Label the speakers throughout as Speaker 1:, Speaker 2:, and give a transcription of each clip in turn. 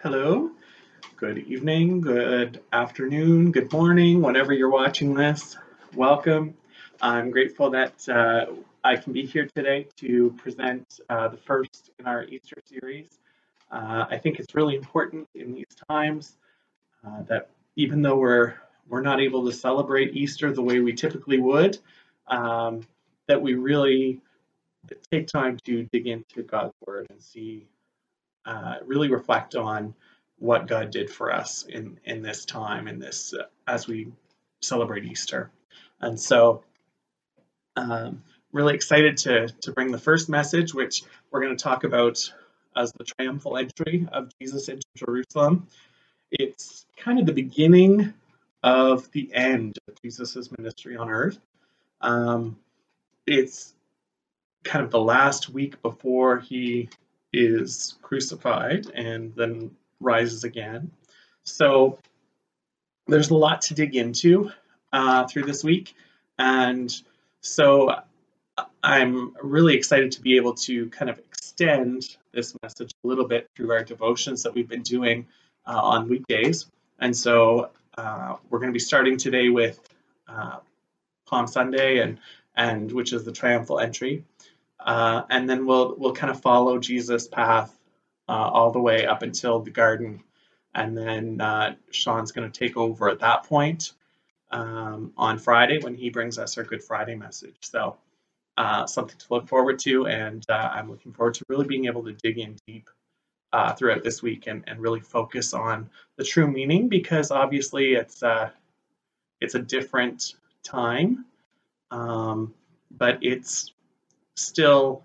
Speaker 1: Hello, good evening, good afternoon, good morning, whenever you're watching this. Welcome. I'm grateful that uh, I can be here today to present uh, the first in our Easter series. Uh, I think it's really important in these times uh, that even though we're we're not able to celebrate Easter the way we typically would, um, that we really take time to dig into God's Word and see uh, really reflect on what God did for us in in this time in this uh, as we celebrate Easter. And so, um, really excited to to bring the first message, which we're going to talk about as the triumphal entry of Jesus into Jerusalem. It's kind of the beginning of the end of Jesus's ministry on earth. Um, it's kind of the last week before he is crucified and then rises again. So there's a lot to dig into uh, through this week. And so I'm really excited to be able to kind of extend this message a little bit through our devotions that we've been doing uh, on weekdays. And so uh, we're going to be starting today with uh, Palm Sunday, and and which is the triumphal entry. Uh, and then we'll we'll kind of follow Jesus' path uh, all the way up until the garden, and then uh, Sean's going to take over at that point um, on Friday when he brings us our Good Friday message. So uh, something to look forward to, and uh, I'm looking forward to really being able to dig in deep uh, throughout this week and, and really focus on the true meaning because obviously it's it's a different time, um, but it's still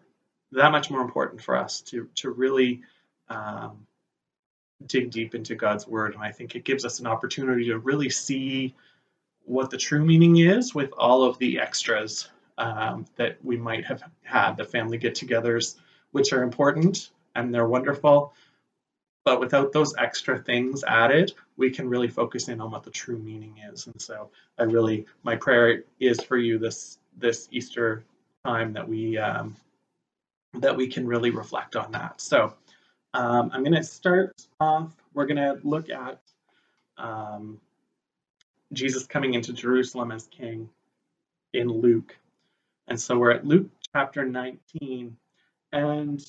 Speaker 1: that much more important for us to to really um, dig deep into God's word, and I think it gives us an opportunity to really see what the true meaning is with all of the extras um, that we might have had, the family get-togethers, which are important and they're wonderful. But without those extra things added, we can really focus in on what the true meaning is. And so, I really, my prayer is for you this this Easter time that we um, that we can really reflect on that. So um, I'm going to start off. We're going to look at um, Jesus coming into Jerusalem as king in Luke, and so we're at Luke chapter 19, and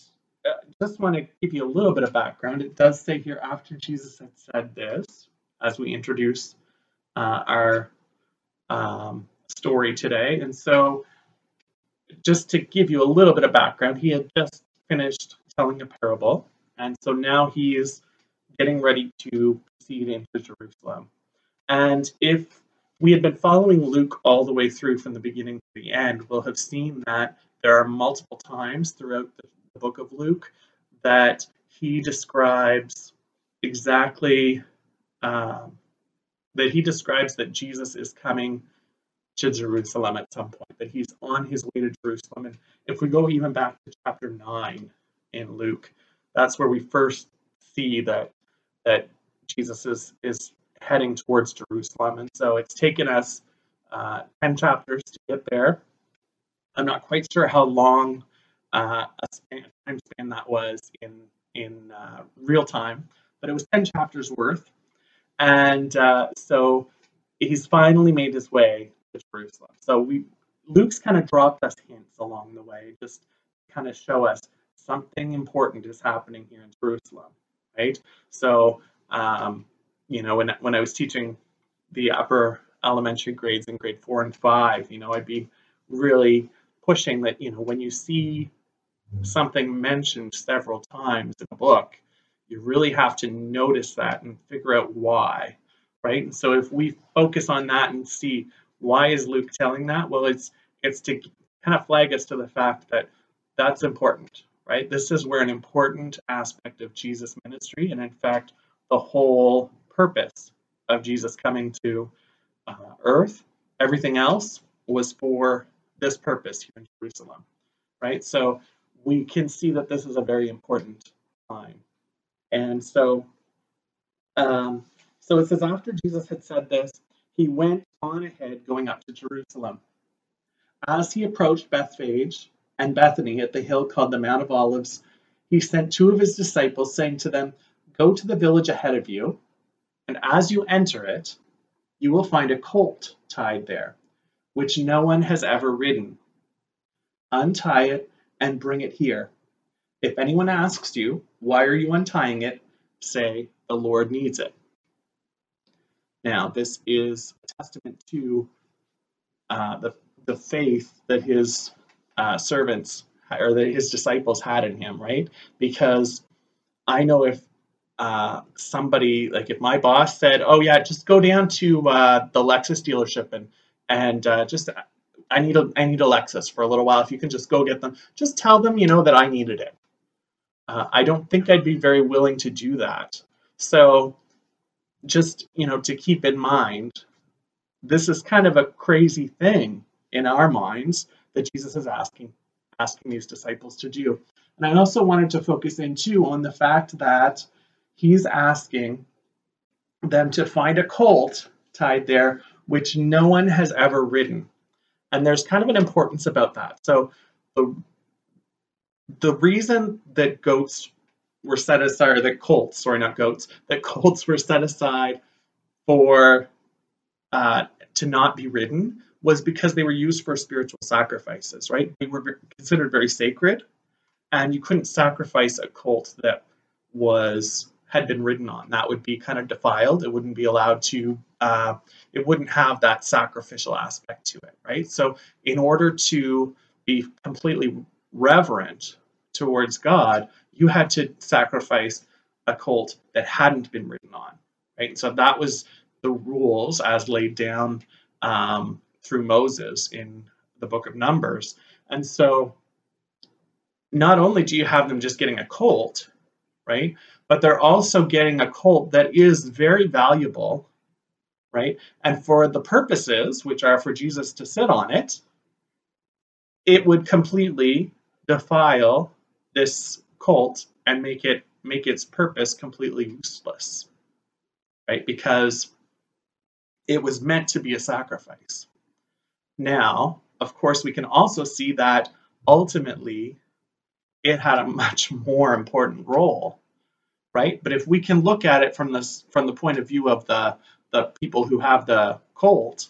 Speaker 1: uh, just want to give you a little bit of background. It does say here after Jesus had said this, as we introduce uh, our um, story today, and so just to give you a little bit of background, he had just finished telling a parable, and so now he's getting ready to proceed into Jerusalem. And if we had been following Luke all the way through from the beginning to the end, we'll have seen that there are multiple times throughout the, the book of Luke that he describes exactly um, that he describes that Jesus is coming to Jerusalem at some point, that he's on his way to Jerusalem. And if we go even back to chapter 9 in Luke, that's where we first see that that Jesus is is heading towards Jerusalem. And so it's taken us uh, 10 chapters to get there. I'm not quite sure how long uh, a span, time span that was in in uh, real time, but it was 10 chapters worth. And uh, so he's finally made his way Jerusalem. So we Luke's kind of dropped us hints along the way, just kind of show us something important is happening here in Jerusalem, right? So um, you know, when when I was teaching the upper elementary grades in grade four and five, you know, I'd be really pushing that, you know, when you see something mentioned several times in a book, you really have to notice that and figure out why, right? And so if we focus on that and see why is Luke telling that? Well, it's it's to kind of flag us to the fact that that's important, right? This is where an important aspect of Jesus' ministry, and in fact, the whole purpose of Jesus coming to uh, earth, everything else was for this purpose here in Jerusalem, right? So we can see that this is a very important time. And so, um, so it says, after Jesus had said this, he went on ahead going up to Jerusalem. As he approached Bethphage and Bethany at the hill called the Mount of Olives, he sent two of his disciples, saying to them, Go to the village ahead of you, and as you enter it, you will find a colt tied there, which no one has ever ridden. Untie it and bring it here. If anyone asks you, Why are you untying it? say, The Lord needs it. Now, this is testament to uh, the, the faith that his uh, servants or that his disciples had in him, right? Because I know if uh, somebody, like if my boss said, "Oh yeah, just go down to uh, the Lexus dealership and and uh, just I need a I need a Lexus for a little while. If you can just go get them, just tell them you know that I needed it." Uh, I don't think I'd be very willing to do that. So just you know to keep in mind this is kind of a crazy thing in our minds that jesus is asking asking these disciples to do. And i also wanted to focus in too on the fact that he's asking them to find a colt tied there which no one has ever ridden. And there's kind of an importance about that. So the the reason that goats were set aside, or that colts, sorry, not goats, that colts were set aside for uh, to not be ridden was because they were used for spiritual sacrifices, right? They were considered very sacred, and you couldn't sacrifice a colt that was had been ridden on. That would be kind of defiled. It wouldn't be allowed to. Uh, it wouldn't have that sacrificial aspect to it, right? So, in order to be completely reverent towards God, you had to sacrifice a colt that hadn't been ridden on, right? So that was the rules as laid down um, through Moses in the book of Numbers. And so not only do you have them just getting a colt, right? But they're also getting a colt that is very valuable, right? And for the purposes, which are for Jesus to sit on it, it would completely defile this cult and make it make its purpose completely useless right because it was meant to be a sacrifice. Now of course we can also see that ultimately it had a much more important role right? But if we can look at it from this from the point of view of the the people who have the colt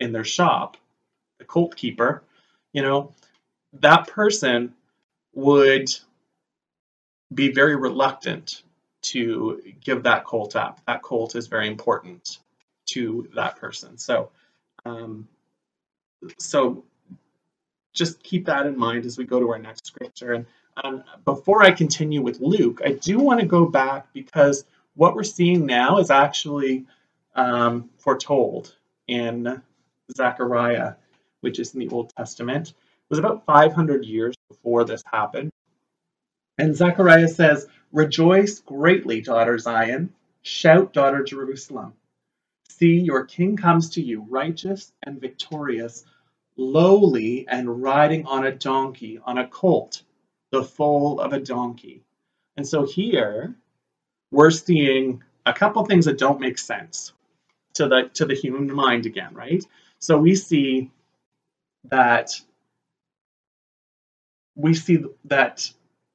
Speaker 1: in their shop the colt keeper you know that person would be very reluctant to give that colt up. That colt is very important to that person. So, um, so just keep that in mind as we go to our next scripture. And um, before I continue with Luke, I do want to go back because what we're seeing now is actually um, foretold in Zechariah, which is in the Old Testament. It was about 500 years before this happened. And Zechariah says, Rejoice greatly, daughter Zion. Shout, daughter Jerusalem. See, your king comes to you, righteous and victorious, lowly and riding on a donkey, on a colt, the foal of a donkey. And so here we're seeing a couple things that don't make sense to the to the human mind again, right? So we see that we see that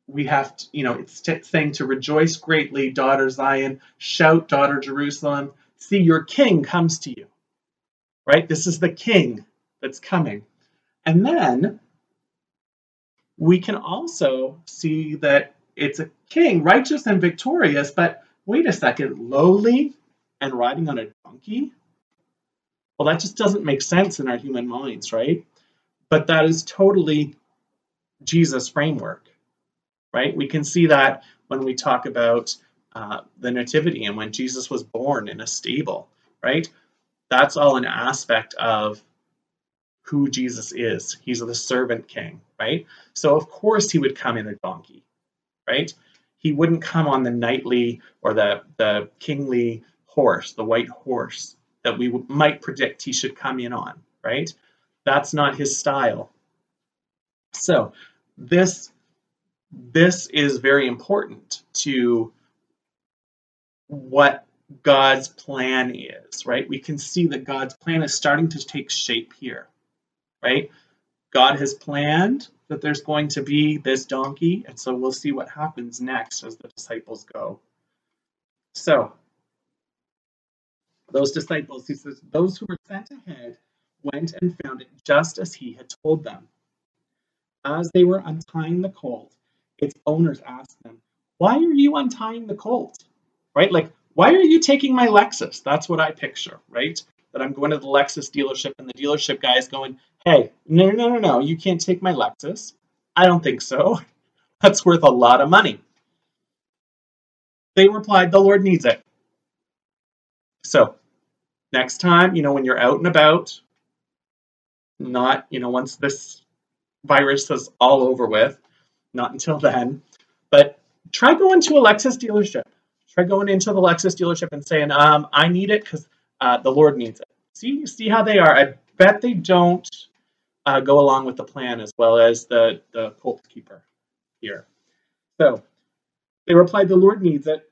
Speaker 1: we have to, you know, it's t- saying to rejoice greatly, daughter Zion, shout, daughter Jerusalem, see your king comes to you. Right? This is the king that's coming. And then we can also see that it's a king, righteous and victorious, but wait a second, lowly and riding on a donkey? Well, that just doesn't make sense in our human minds, right? But that is totally Jesus' framework right? We can see that when we talk about uh, the nativity and when Jesus was born in a stable, right? That's all an aspect of who Jesus is. He's the servant king, right? So of course he would come in a donkey, right? He wouldn't come on the knightly or the, the kingly horse, the white horse that we might predict he should come in on, right? That's not his style. So this this is very important to what God's plan is, right? We can see that God's plan is starting to take shape here, right? God has planned that there's going to be this donkey, and so we'll see what happens next as the disciples go So, those disciples, he says, those who were sent ahead went and found it just as he had told them. As they were untying the colt, its owners asked them, Why are you untying the colt? Right? Like, why are you taking my Lexus? That's what I picture, right? That I'm going to the Lexus dealership and the dealership guy is going, Hey, no, no, no, no, you can't take my Lexus. I don't think so. That's worth a lot of money. They replied, The Lord needs it. So, next time, you know, when you're out and about, not, you know, once this virus is all over with, not until then, but try going to a Lexus dealership. Try going into the Lexus dealership and saying, um, I need it because uh, the Lord needs it. See, see how they are. I bet they don't uh, go along with the plan as well as the, the cult keeper here. So they replied, The Lord needs it.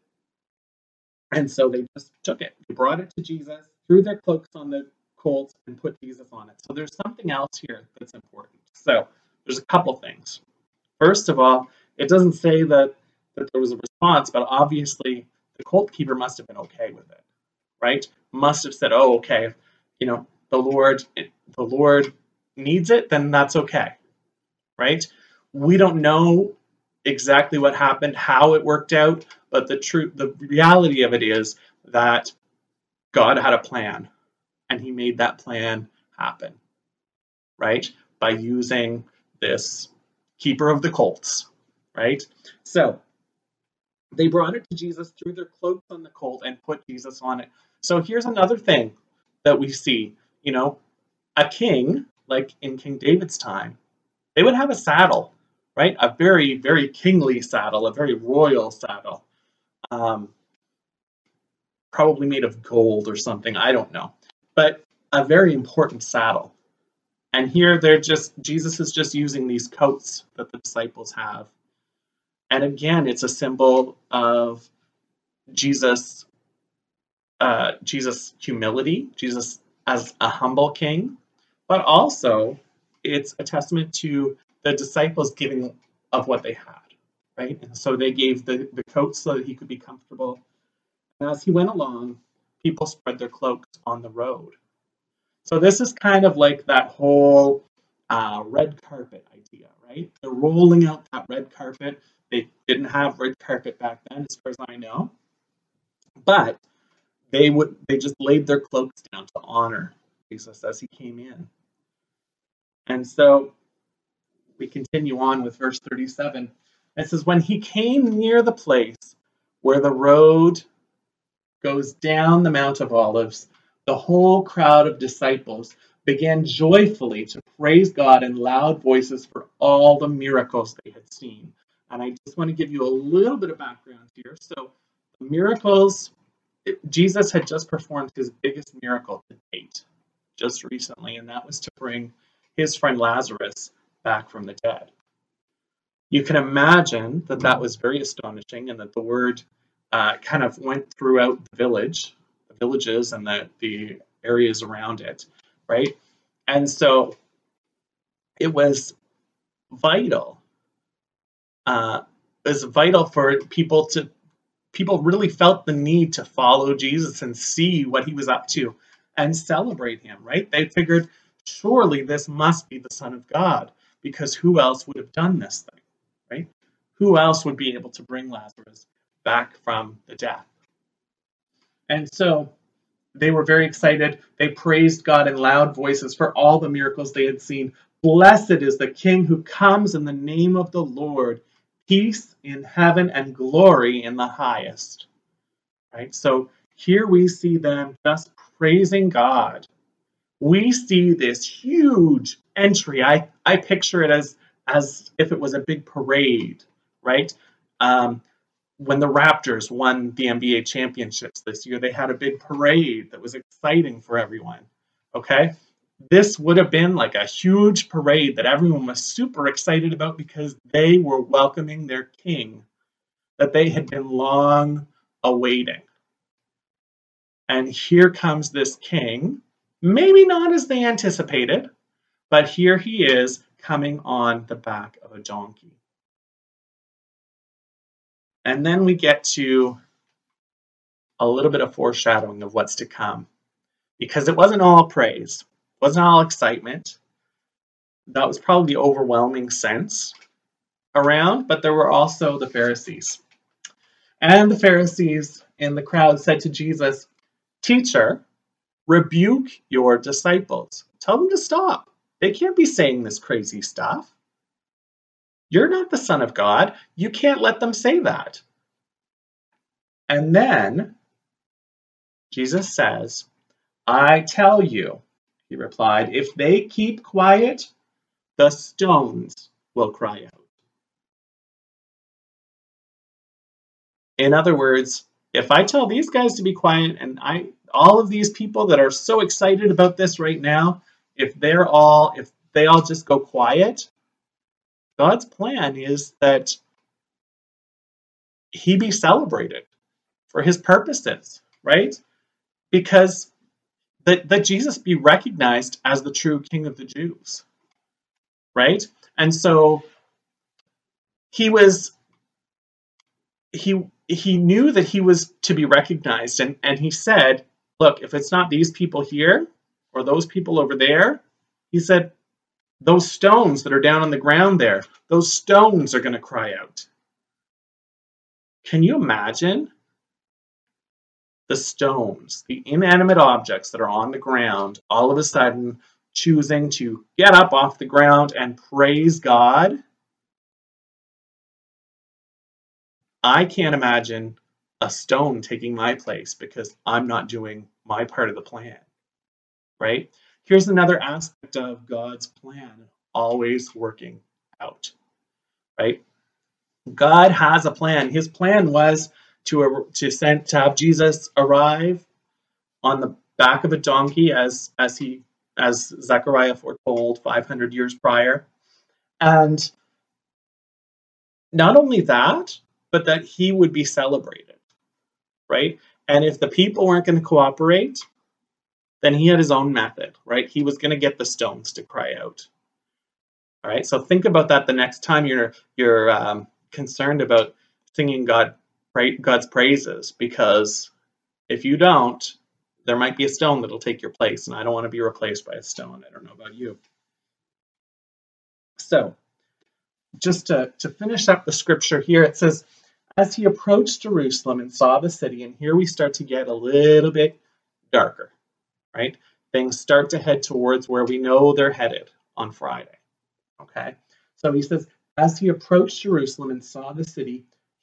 Speaker 1: And so they just took it. They brought it to Jesus, threw their cloaks on the colt, and put Jesus on it. So there's something else here that's important. So there's a couple things. First of all, it doesn't say that, that there was a response, but obviously the colt keeper must have been okay with it, right? Must have said, oh, okay, you know, the Lord, the Lord needs it, then that's okay, right? We don't know exactly what happened, how it worked out, but the truth, the reality of it is that God had a plan, and He made that plan happen, right? By using this keeper of the colts, right? So they brought it to Jesus, threw their cloaks on the colt, and put Jesus on it. So here's another thing that we see. You know, a king, like in King David's time, they would have a saddle, right? A very, very kingly saddle, a very royal saddle. Um, probably made of gold or something, I don't know. But a very important saddle. And here they're just, Jesus is just using these coats that the disciples have. And again, it's a symbol of Jesus, uh, Jesus' humility, Jesus as a humble king, but also it's a testament to the disciples giving of what they had, right? And so they gave the, the coats so that he could be comfortable. And as he went along, people spread their cloaks on the road. So this is kind of like that whole uh, red carpet idea, right? They're rolling out that red carpet. They didn't have red carpet back then, as far as I know, but they would they just laid their cloaks down to honor Jesus as he came in. And so we continue on with verse 37. It says, When he came near the place where the road goes down the Mount of Olives, the whole crowd of disciples began joyfully to praise God in loud voices for all the miracles they had seen. And I just want to give you a little bit of background here. So, miracles, Jesus had just performed his biggest miracle to date, just recently, and that was to bring his friend Lazarus back from the dead. You can imagine that that was very astonishing and that the word uh, kind of went throughout the village the villages and the, the areas around it, right? And so it was vital. Uh, was vital for people to people really felt the need to follow Jesus and see what he was up to and celebrate him, right? They figured surely this must be the Son of God because who else would have done this thing, right? Who else would be able to bring Lazarus back from the death? And so they were very excited. They praised God in loud voices for all the miracles they had seen. Blessed is the King who comes in the name of the Lord. Peace in heaven and glory in the highest. Right? So here we see them just praising God. We see this huge entry. I, I picture it as, as if it was a big parade, right? Um, when the Raptors won the NBA championships this year, they had a big parade that was exciting for everyone. Okay? This would have been like a huge parade that everyone was super excited about because they were welcoming their king that they had been long awaiting. And here comes this king, maybe not as they anticipated, but here he is coming on the back of a donkey. And then we get to a little bit of foreshadowing of what's to come. Because it wasn't all praise, wasn't all excitement. That was probably the overwhelming sense around, but there were also the Pharisees. And the Pharisees in the crowd said to Jesus, Teacher, rebuke your disciples. Tell them to stop. They can't be saying this crazy stuff. You're not the Son of God. You can't let them say that. And then Jesus says, I tell you, he replied, if they keep quiet, the stones will cry out. In other words, if I tell these guys to be quiet and I all of these people that are so excited about this right now, if they're all if they all just go quiet, God's plan is that he be celebrated for his purposes, right? Because that, that Jesus be recognized as the true king of the Jews, right? And so he was he he knew that he was to be recognized and, and he said, look, if it's not these people here or those people over there, he said, those stones that are down on the ground there, those stones are going to cry out. Can you imagine the stones, the inanimate objects that are on the ground, all of a sudden choosing to get up off the ground and praise God? I can't imagine a stone taking my place because I'm not doing my part of the plan, right? Here's another aspect of God's plan always working out, right? God has a plan. His plan was to, to send to have Jesus arrive on the back of a donkey as as he as Zechariah foretold 500 years prior. And not only that, but that he would be celebrated, right? And if the people weren't going to cooperate, then he had his own method, right? He was going to get the stones to cry out. All right, so think about that the next time you're you're um, concerned about singing God God's praises, because if you don't, there might be a stone that'll take your place, and I don't want to be replaced by a stone. I don't know about you. So, just to, to finish up the scripture here, it says, as he approached Jerusalem and saw the city, and here we start to get a little bit darker, right? Things start to head towards where we know they're headed on Friday, okay? So he says, as he approached Jerusalem and saw the city,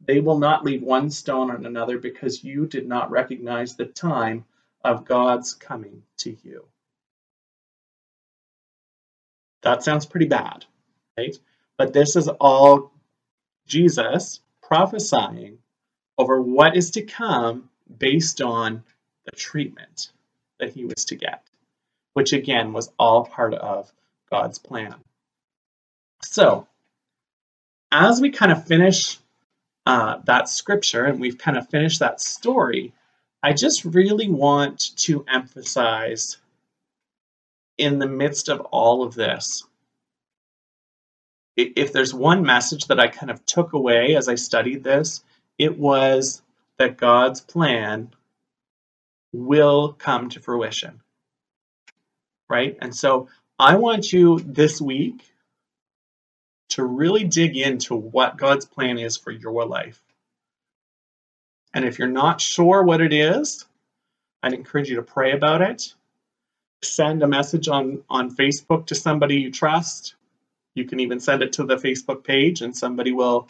Speaker 1: They will not leave one stone on another because you did not recognize the time of God's coming to you. That sounds pretty bad, right? But this is all Jesus prophesying over what is to come based on the treatment that he was to get, which again was all part of God's plan. So, as we kind of finish uh, that scripture and we've kind of finished that story, I just really want to emphasize in the midst of all of this, if there's one message that I kind of took away as I studied this, it was that God's plan will come to fruition. Right? And so I want you this week to really dig into what God's plan is for your life. And if you're not sure what it is, I'd encourage you to pray about it. Send a message on, on Facebook to somebody you trust. You can even send it to the Facebook page, and somebody will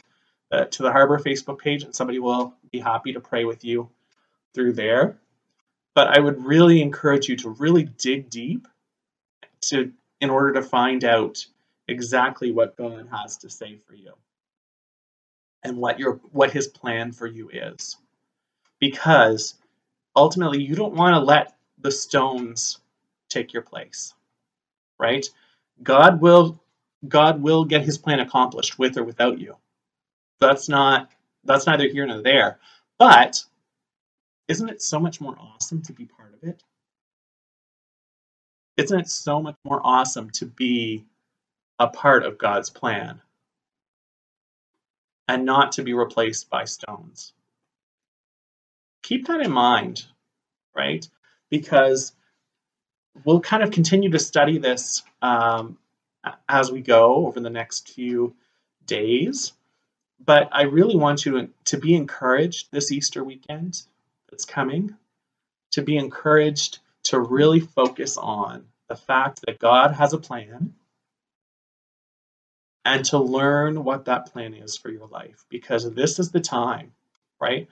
Speaker 1: uh, to the Harbor Facebook page, and somebody will be happy to pray with you through there. But I would really encourage you to really dig deep to in order to find out exactly what God has to say for you and what your what his plan for you is. Because ultimately you don't want to let the stones take your place, right? God will God will get his plan accomplished with or without you. That's not that's neither here nor there. But isn't it so much more awesome to be part of it? Isn't it so much more awesome to be a part of God's plan and not to be replaced by stones? Keep that in mind, right? Because we'll kind of continue to study this um, as we go over the next few days. But I really want you to be encouraged this Easter weekend that's coming, to be encouraged to really focus on the fact that God has a plan and to learn what that plan is for your life because this is the time, right?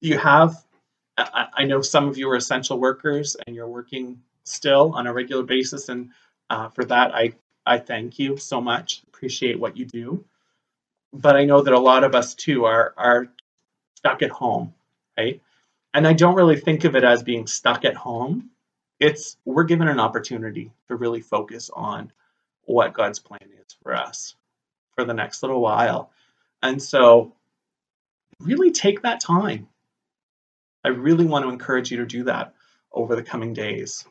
Speaker 1: You have, I know some of you are essential workers and you're working still on a regular basis, and uh, for that, I, I thank you so much. Appreciate what you do. But I know that a lot of us too are, are stuck at home, right? And I don't really think of it as being stuck at home. It's we're given an opportunity to really focus on what God's plan is for us for the next little while. And so really take that time. I really want to encourage you to do that over the coming days.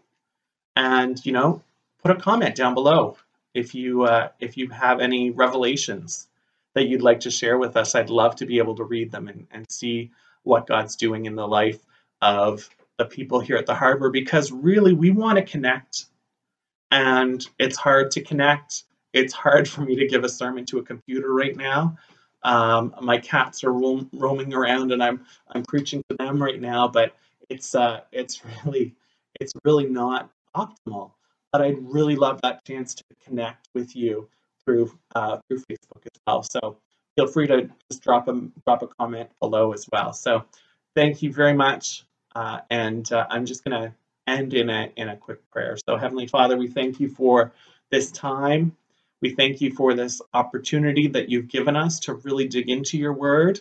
Speaker 1: And you know, put a comment down below if you uh, if you have any revelations that you'd like to share with us. I'd love to be able to read them and, and see what God's doing in the life of the people here at the harbor because really we want to connect and it's hard to connect. It's hard for me to give a sermon to a computer right now. Um, my cats are roam, roaming around and I'm I'm preaching to them right now, but it's uh, it's really it's really not optimal. But I'd really love that chance to connect with you through uh, through Facebook as well. So feel free to just drop a drop a comment below as well. So thank you very much, uh, and uh, I'm just to end in a in a quick prayer. So Heavenly Father, we thank you for this time. We thank you for this opportunity that you've given us to really dig into your word.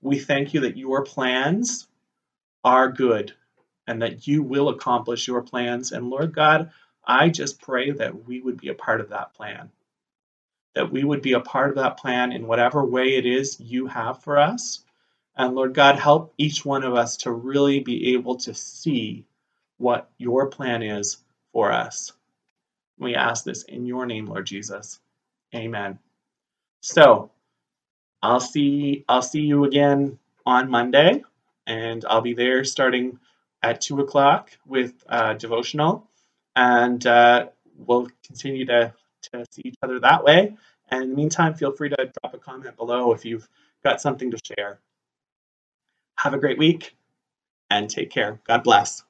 Speaker 1: We thank you that your plans are good and that you will accomplish your plans. And Lord God, I just pray that we would be a part of that plan, that we would be a part of that plan in whatever way it is you have for us. And Lord God, help each one of us to really be able to see what your plan is for us. We ask this in your name, Lord Jesus. Amen. So, I'll see I'll see you again on Monday, and I'll be there starting at 2 o'clock with uh, devotional. And uh, we'll continue to, to see each other that way. And in the meantime, feel free to drop a comment below if you've got something to share. Have a great week and take care. God bless.